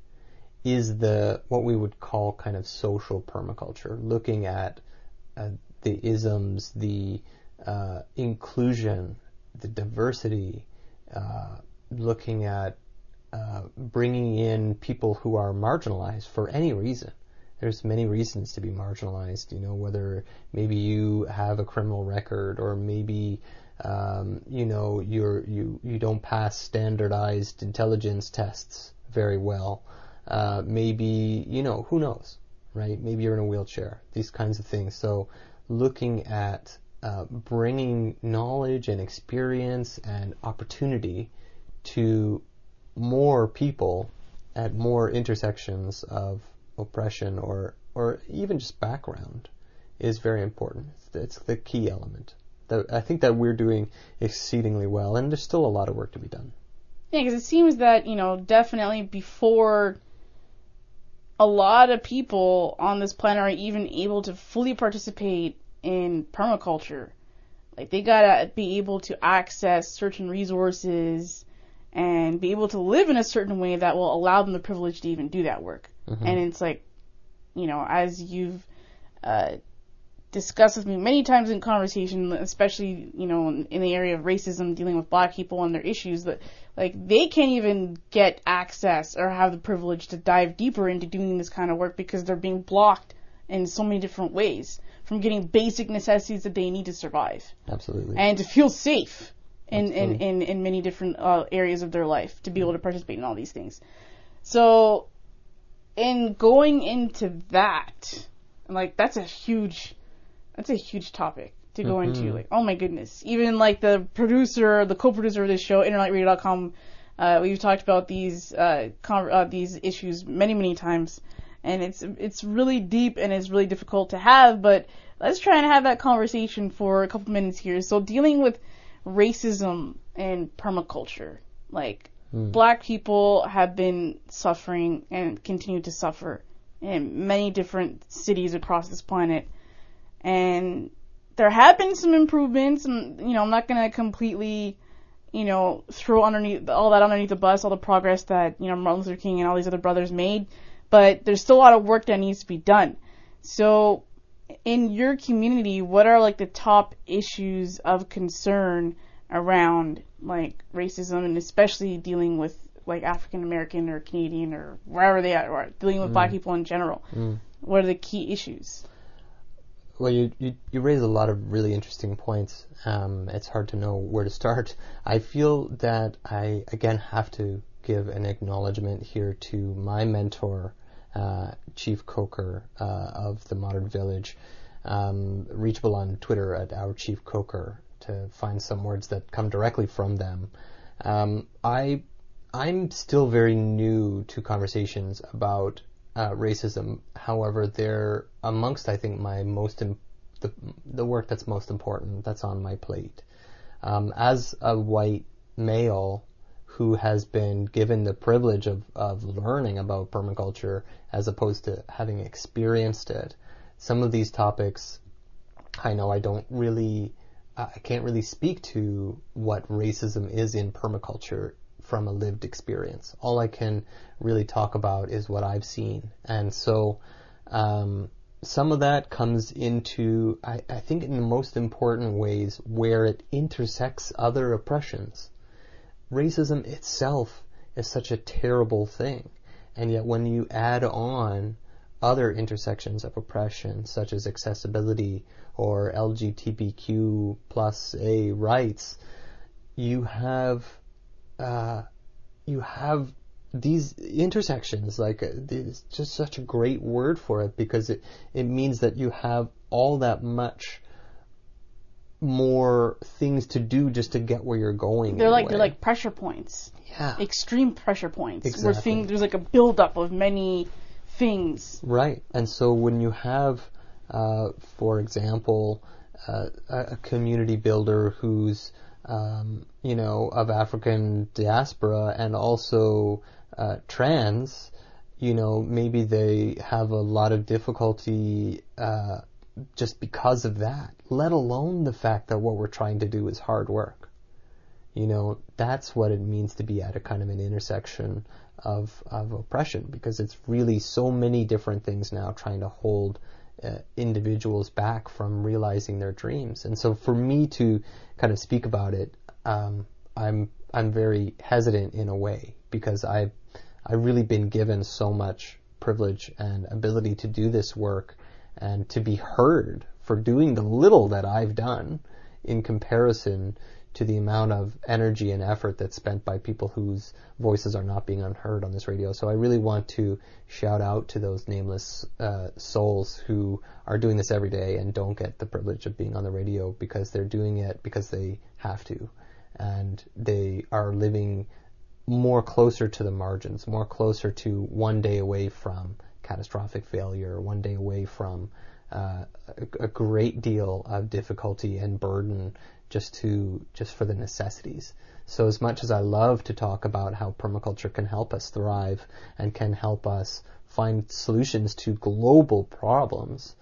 is the what we would call kind of social permaculture, looking at uh, the isms, the uh, inclusion, the diversity, uh, looking at uh, bringing in people who are marginalized for any reason there's many reasons to be marginalized. You know, whether maybe you have a criminal record or maybe um, you know you're you you don't pass standardized intelligence tests very well. Uh, maybe you know who knows, right? Maybe you're in a wheelchair. These kinds of things. So looking at uh, bringing knowledge and experience and opportunity to more people at more intersections of oppression or or even just background is very important. It's, the key element. That I think that we're doing exceedingly well, and there's still a lot of work to be done. Yeah, because it seems that you know definitely before a lot of people on this planet are even able to fully participate in permaculture. Like they gotta be able to access certain resources and be able to live in a certain way that will allow them the privilege to even do that work. Mm-hmm. And it's like, you know, as you've uh, discussed with me many times in conversation, especially, you know, in, in, the area of racism, dealing with black people and their issues, that, like, they can't even get access or have the privilege to dive deeper into doing this kind of work because they're being blocked in so many different ways from getting basic necessities that they need to survive. Absolutely. And to feel safe in, in, in, in many different uh, areas of their life to be able to participate in all these things. So in going into that, like that's a huge, that's a huge topic to go mm-hmm. into. Like, oh my goodness, even like the producer, the co-producer of this show, InnerlightRadio.com, uh, we've talked about these uh, con- uh, these issues many many times, and it's it's really deep and it's really difficult to have. But let's try and have that conversation for a couple minutes here. So dealing with racism and permaculture, like Mm. Black people have been suffering and continue to suffer in many different cities across this planet. And there have been some improvements, and you know, I'm not gonna completely, you know, throw underneath all that underneath the bus, all the progress that you know Martin Luther King and all these other brothers made, but there's still a lot of work that needs to be done. So, in your community, what are like the top issues of concern around like racism and especially dealing with like African American or Canadian or wherever they are, or dealing with black mm. people in general. Mm. What are the key issues? Well, you, you, you raise a lot of really interesting points. Um, it's hard to know where to start. I feel that I, again, have to give an acknowledgement here to my mentor, uh, Chief Coker uh, of the Modern Village, um, reachable on Twitter at our Chief Coker to find some words that come directly from them. Um, I I'm still very new to conversations about uh, racism. However, they're amongst I think my most Im- the the work that's most important that's on my plate. Um, as a white male who has been given the privilege of, of learning about permaculture as opposed to having experienced it, some of these topics I know I don't really I can't really speak to what racism is in permaculture from a lived experience. All I can really talk about is what I've seen. And so, um, some of that comes into, I, I think in the most important ways where it intersects other oppressions. Racism itself is such a terrible thing. And yet when you add on other intersections of oppression, such as accessibility or LGBTQ plus A rights, you have uh, you have these intersections. Like uh, it's just such a great word for it because it it means that you have all that much more things to do just to get where you're going. They're like they're like pressure points, yeah, extreme pressure points, where Exactly. things there's like a buildup of many things. Right. And so when you have, uh, for example, uh, a a community builder who's, um, you know, of African diaspora and also uh, trans, you know, maybe they have a lot of difficulty uh, just because of that, let alone the fact that what we're trying to do is hard work. You know, that's what it means to be at a kind of an intersection of, of oppression because it's really so many different things now trying to hold uh, individuals back from realizing their dreams. And so for me to kind of speak about it, um, I'm, I'm very hesitant in a way because I, I've really been given so much privilege and ability to do this work and to be heard for doing the little that I've done in comparison to the amount of energy and effort that's spent by people whose voices are not being unheard on this radio. So I really want to shout out to those nameless uh, souls who are doing this every day and don't get the privilege of being on the radio because they're doing it because they have to. And they are living more closer to the margins, more closer to one day away from catastrophic failure, one day away from uh, a, a great deal of difficulty and burden just to just for the necessities. So as much as I love to talk about how permaculture can help us thrive and can help us find solutions to global problems,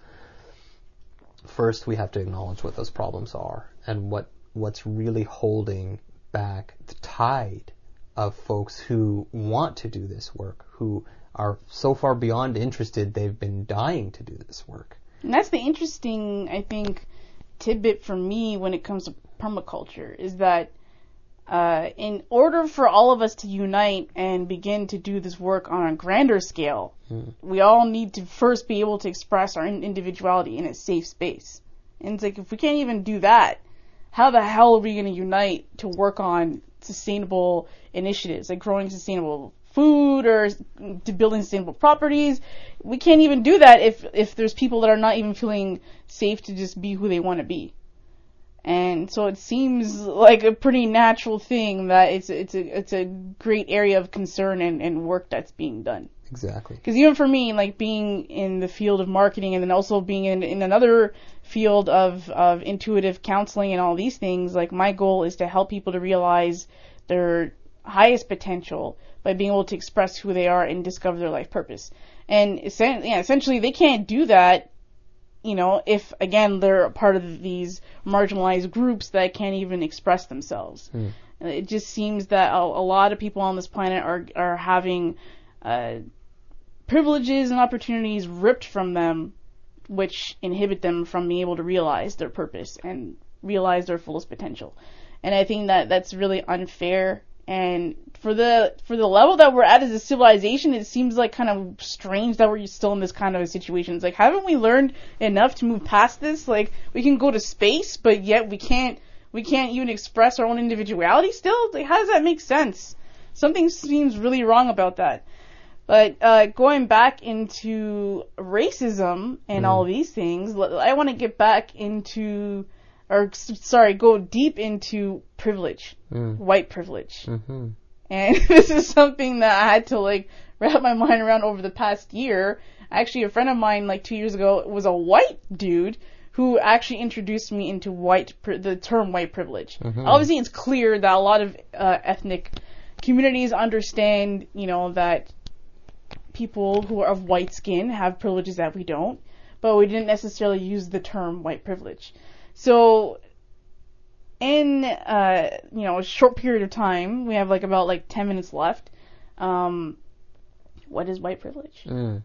first we have to acknowledge what those problems are and what what's really holding back the tide of folks who want to do this work, who are so far beyond interested they've been dying to do this work. And that's the interesting, I think, tidbit for me when it comes to permaculture is that uh, in order for all of us to unite and begin to do this work on a grander scale, we all need to first be able to express our individuality in a safe space. And it's like if we can't even do that, how the hell are we going to unite to work on sustainable initiatives like growing sustainable food or to building sustainable properties? We can't even do that if if there's people that are not even feeling safe to just be who they want to be. And so it seems like a pretty natural thing that it's it's a it's a great area of concern and, and work that's being done. Exactly. Because even for me, like being in the field of marketing and then also being in, in another field of, of intuitive counseling and all these things, like my goal is to help people to realize their highest potential by being able to express who they are and discover their life purpose. And essen- yeah, essentially, they can't do that, you know, if again they're a part of these marginalized groups that can't even express themselves. Hmm. It just seems that a, a lot of people on this planet are are having uh, privileges and opportunities ripped from them, which inhibit them from being able to realize their purpose and realize their fullest potential. and I think that that's really unfair. And for the for the level that we're at as a civilization, it seems like kind of strange that we're still in this kind of a situation. It's like, haven't we learned enough to move past this? Like, we can go to space, but yet we can't we can't even express our own individuality still. Like, how does that make sense? Something seems really wrong about that. But uh, going back into racism and Mm. all these things, I want to get back into, or sorry, go deep into privilege, Mm. white privilege. hmm And this is something that I had to like wrap my mind around over the past year. Actually, a friend of mine like two years ago was a white dude who actually introduced me into white pri- the term white privilege. Mhm. Obviously, it's clear that a lot of uh, ethnic communities understand, you know, that people who are of white skin have privileges that we don't, but we didn't necessarily use the term white privilege. So in uh, you know a short period of time, we have like about like ten minutes left. Um, what is white privilege? Mm.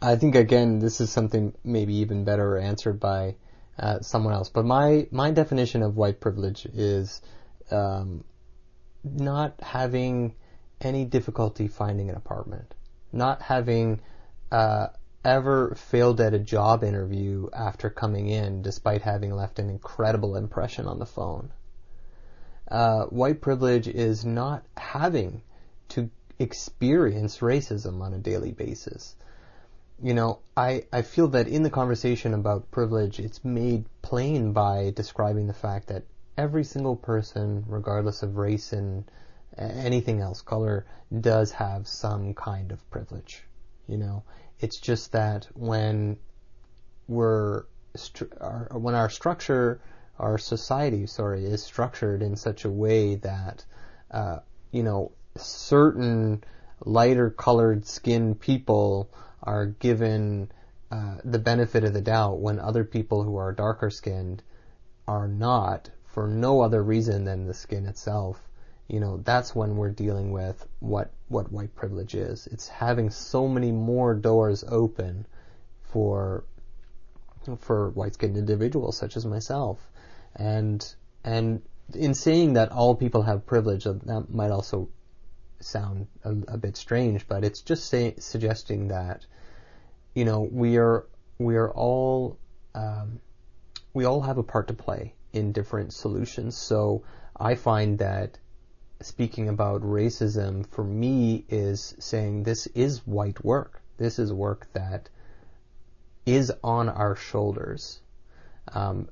I think again, this is something maybe even better answered by uh, someone else. But my my definition of white privilege is um, not having any difficulty finding an apartment, not having uh, ever failed at a job interview after coming in, despite having left an incredible impression on the phone. Uh, white privilege is not having to experience racism on a daily basis. You know, I, I feel that in the conversation about privilege, it's made plain by describing the fact that every single person, regardless of race and anything else, color, does have some kind of privilege. You know, it's just that when we're our, when our structure, our society, sorry, is structured in such a way that, uh, you know, certain lighter colored skinned people are given uh, the benefit of the doubt when other people who are darker skinned are not for no other reason than the skin itself you know that's when we're dealing with what what white privilege is. It's having so many more doors open for for white skinned individuals such as myself. And and in saying that all people have privilege uh, that might also sound a, a bit strange but it's just say, suggesting that you know we are we are all um, we all have a part to play in different solutions. So I find that speaking about racism for me is saying this is white work. This is work that is on our shoulders. Um,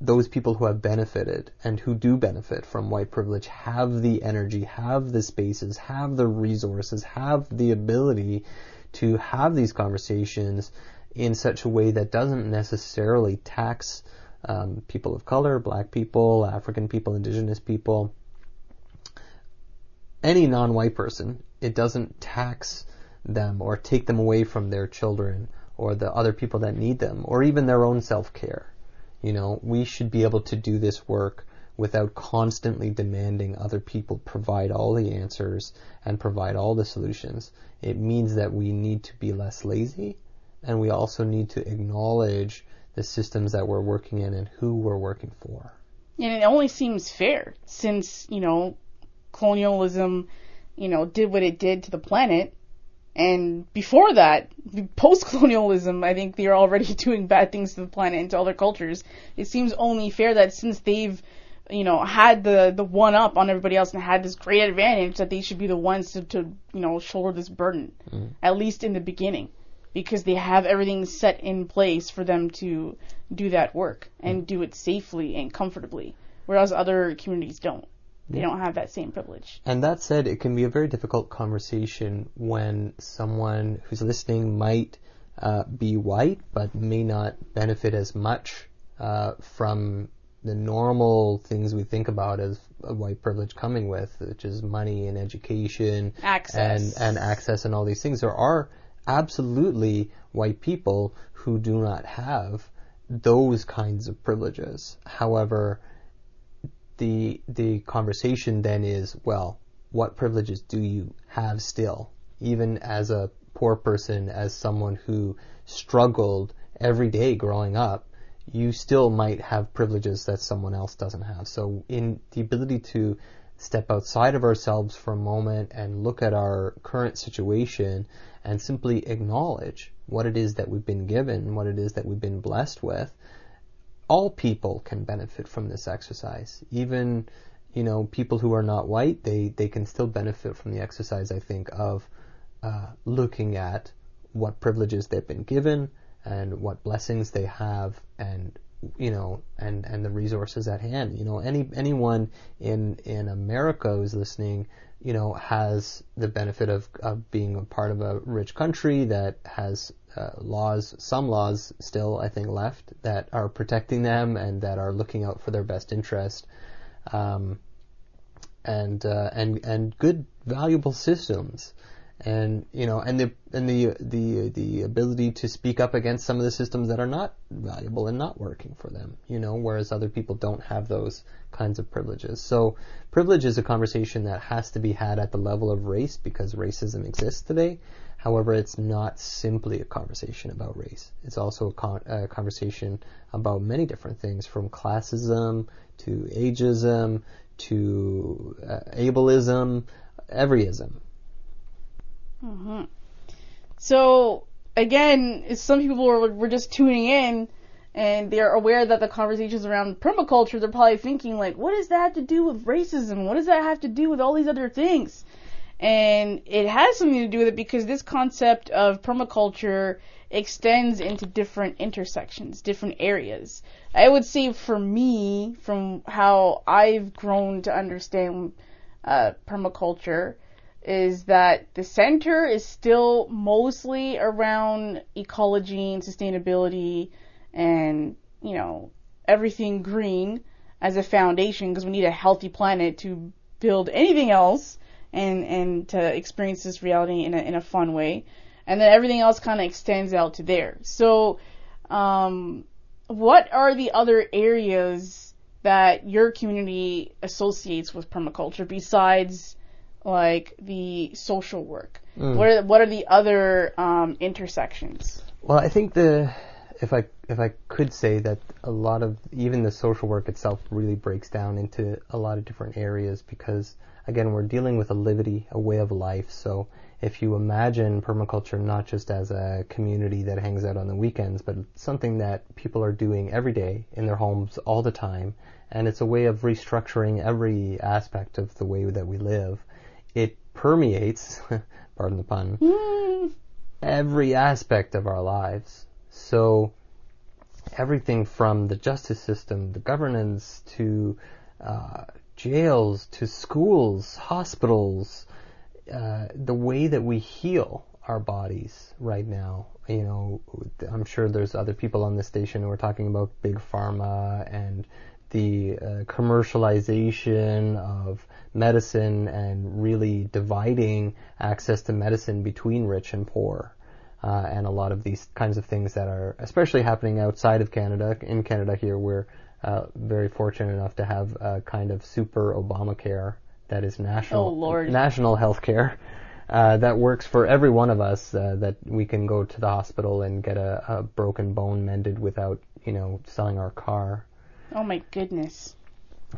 those people who have benefited and who do benefit from white privilege have the energy, have the spaces, have the resources, have the ability to have these conversations in such a way that doesn't necessarily tax um, people of color, black people, African people, indigenous people, any non-white person. It doesn't tax them or take them away from their children or the other people that need them or even their own self-care. You know, we should be able to do this work without constantly demanding other people provide all the answers and provide all the solutions. It means that we need to be less lazy and we also need to acknowledge the systems that we're working in and who we're working for. And it only seems fair since, you know, colonialism, you know, did what it did to the planet. And before that, post colonialism, I think they're already doing bad things to the planet and to other cultures. It seems only fair that since they've, you know, had the, the one up on everybody else and had this great advantage that they should be the ones to, to you know, shoulder this burden. Mm. At least in the beginning. Because they have everything set in place for them to do that work and do it safely and comfortably. Whereas other communities don't. They don't have that same privilege. And that said, it can be a very difficult conversation when someone who's listening might uh, be white but may not benefit as much uh, from the normal things we think about as a white privilege coming with, which is money and education Access. and, and access and all these things. There are absolutely white people who do not have those kinds of privileges. However, the the conversation then is, well, what privileges do you have still, even as a poor person, as someone who struggled every day growing up? you still might have privileges that someone else doesn't have. So in the ability to step outside of ourselves for a moment and look at our current situation and simply acknowledge what it is that we've been given, what it is that we've been blessed with, all people can benefit from this exercise. Even, you know, people who are not white, they, they can still benefit from the exercise, I think, of uh, looking at what privileges they've been given and what blessings they have and you know and and the resources at hand you know any anyone in in America who's listening you know has the benefit of, of being a part of a rich country that has uh, laws some laws still I think left that are protecting them and that are looking out for their best interest. Um, and uh, and and good valuable systems and you know, and the and the the the ability to speak up against some of the systems that are not valuable and not working for them. You know, whereas other people don't have those kinds of privileges. So, privilege is a conversation that has to be had at the level of race because racism exists today. However, it's not simply a conversation about race. It's also a, con- a conversation about many different things, from classism to ageism to uh, ableism, everyism Mm-hmm. So again, some people were, were just tuning in and they're aware that the conversations around permaculture, they're probably thinking like, what does that have to do with racism? What does that have to do with all these other things? And it has something to do with it because this concept of permaculture extends into different intersections, different areas. I would say for me, from how I've grown to understand uh, permaculture, is that the center is still mostly around ecology and sustainability and, you know, everything green as a foundation because we need a healthy planet to build anything else and, and to experience this reality in a, in a fun way. And then everything else kind of extends out to there. So, um, what are the other areas that your community associates with permaculture besides like the social work? Mm. What are what are the other um, intersections? Well, I think the if I if I could say that a lot of even the social work itself really breaks down into a lot of different areas because again we're dealing with a livity, a way of life. So if you imagine permaculture not just as a community that hangs out on the weekends, but something that people are doing every day in their homes all the time, and it's a way of restructuring every aspect of the way that we live it permeates, pardon the pun, mm. every aspect of our lives. So everything from the justice system, the governance, to uh, jails, to schools, hospitals, uh, the way that we heal our bodies right now. You know, I'm sure there's other people on this station who are talking about big pharma and the uh, commercialization of medicine and really dividing access to medicine between rich and poor. Uh, and a lot of these kinds of things that are especially happening outside of Canada. In Canada here, we're uh, very fortunate enough to have a kind of super Obamacare that is national oh, national health care uh, that works for every one of us. Uh, that we can go to the hospital and get a, a broken bone mended without you know selling our car. Oh my goodness.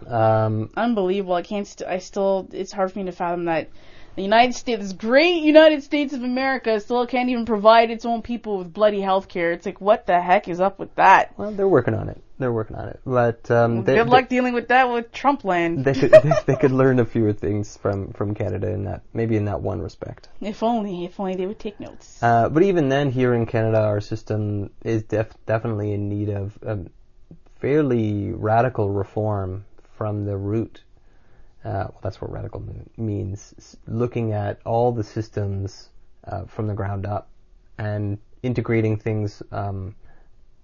Um, Unbelievable. I can't. St- I still. It's hard for me to fathom that the United States, this great United States of America, still can't even provide its own people with bloody health care. It's like, what the heck is up with that? Well, they're working on it. They're working on it. But um, well, they, good luck they, dealing with that with Trump land. They could they, they, could learn a few things from from Canada in that maybe in that one respect. If only, if only they would take notes. Uh, but even then, here in Canada, our system is def- definitely in need of um, fairly radical reform from the root. Uh, well, that's what radical means. Looking at all the systems uh, from the ground up and integrating things um,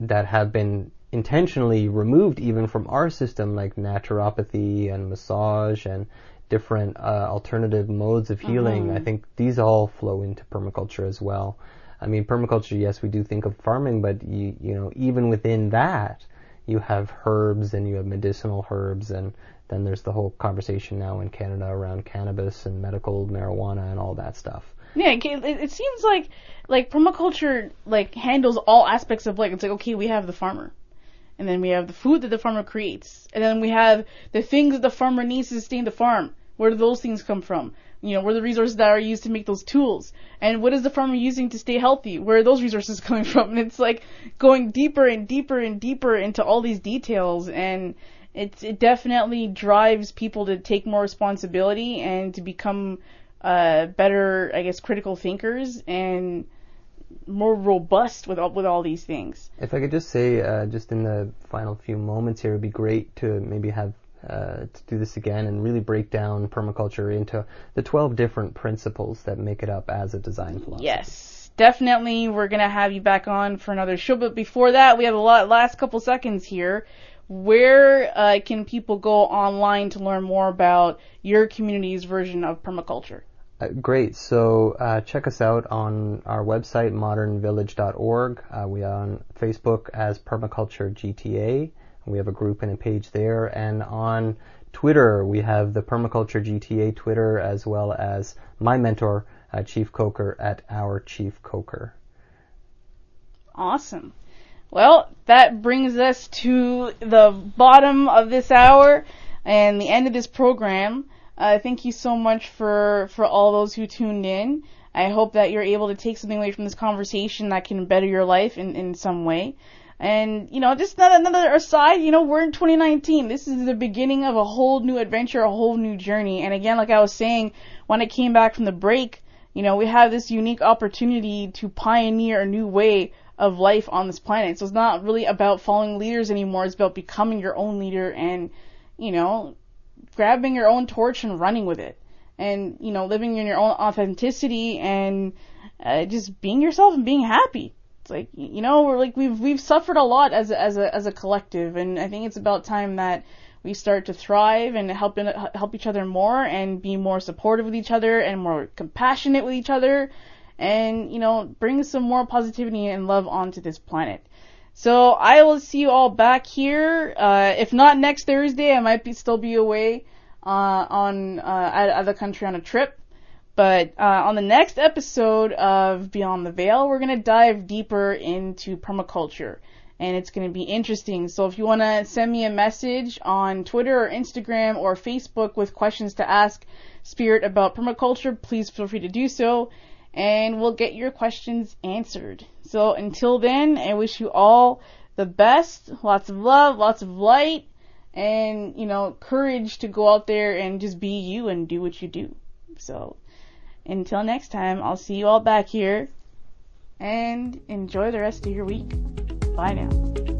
that have been intentionally removed even from our system, like naturopathy and massage and different uh, alternative modes of healing. Mm-hmm. I think these all flow into permaculture as well. I mean, permaculture, yes, we do think of farming, but you, you know, even within that, you have herbs and you have medicinal herbs and then there's the whole conversation now in Canada around cannabis and medical marijuana and all that stuff. Yeah, it, it seems like like permaculture like handles all aspects of like it's like okay we have the farmer, and then we have the food that the farmer creates, and then we have the things that the farmer needs to sustain the farm. Where do those things come from? You know, where the resources that are used to make those tools? And what is the farmer using to stay healthy? Where are those resources coming from? And it's like going deeper and deeper and deeper into all these details and it, it definitely drives people to take more responsibility and to become uh, better, I guess, critical thinkers and more robust with all, with all these things. If I could just say, uh, just in the final few moments here, it'd be great to maybe have uh, to do this again and really break down permaculture into the 12 different principles that make it up as a design philosophy. Yes, definitely. We're gonna have you back on for another show, but before that, we have a lot last couple seconds here. Where uh, can people go online to learn more about your community's version of permaculture? Uh, great. So uh, check us out on our website, modernvillage.org. Uh, we are on Facebook as Permaculture GTA. We have a group and a page there. And on Twitter, we have the Permaculture GTA Twitter as well as my mentor, uh, Chief Coker, at our Chief Coker. Awesome. Well, that brings us to the bottom of this hour and the end of this program. Uh, thank you so much for, for all those who tuned in. I hope that you're able to take something away from this conversation that can better your life in, in some way. And, you know, just another, another aside, you know, we're in 2019. This is the beginning of a whole new adventure, a whole new journey. And again, like I was saying, when I came back from the break, you know, we have this unique opportunity to pioneer a new way of life on this planet. So it's not really about following leaders anymore. It's about becoming your own leader and, you know, grabbing your own torch and running with it, and you know, living in your own authenticity and uh, just being yourself and being happy. It's like you know, we're like we've we've suffered a lot as a, as a as a collective, and I think it's about time that we start to thrive and help in, help each other more and be more supportive with each other and more compassionate with each other and you know bring some more positivity and love onto this planet. So I will see you all back here. Uh, if not next Thursday, I might be still be away uh, on uh, out the country on a trip. But uh, on the next episode of Beyond the Veil, we're gonna dive deeper into permaculture, and it's gonna be interesting. So if you wanna send me a message on Twitter or Instagram or Facebook with questions to ask Spirit about permaculture, please feel free to do so and we'll get your questions answered. So until then, I wish you all the best, lots of love, lots of light, and, you know, courage to go out there and just be you and do what you do. So until next time, I'll see you all back here and enjoy the rest of your week. Bye now.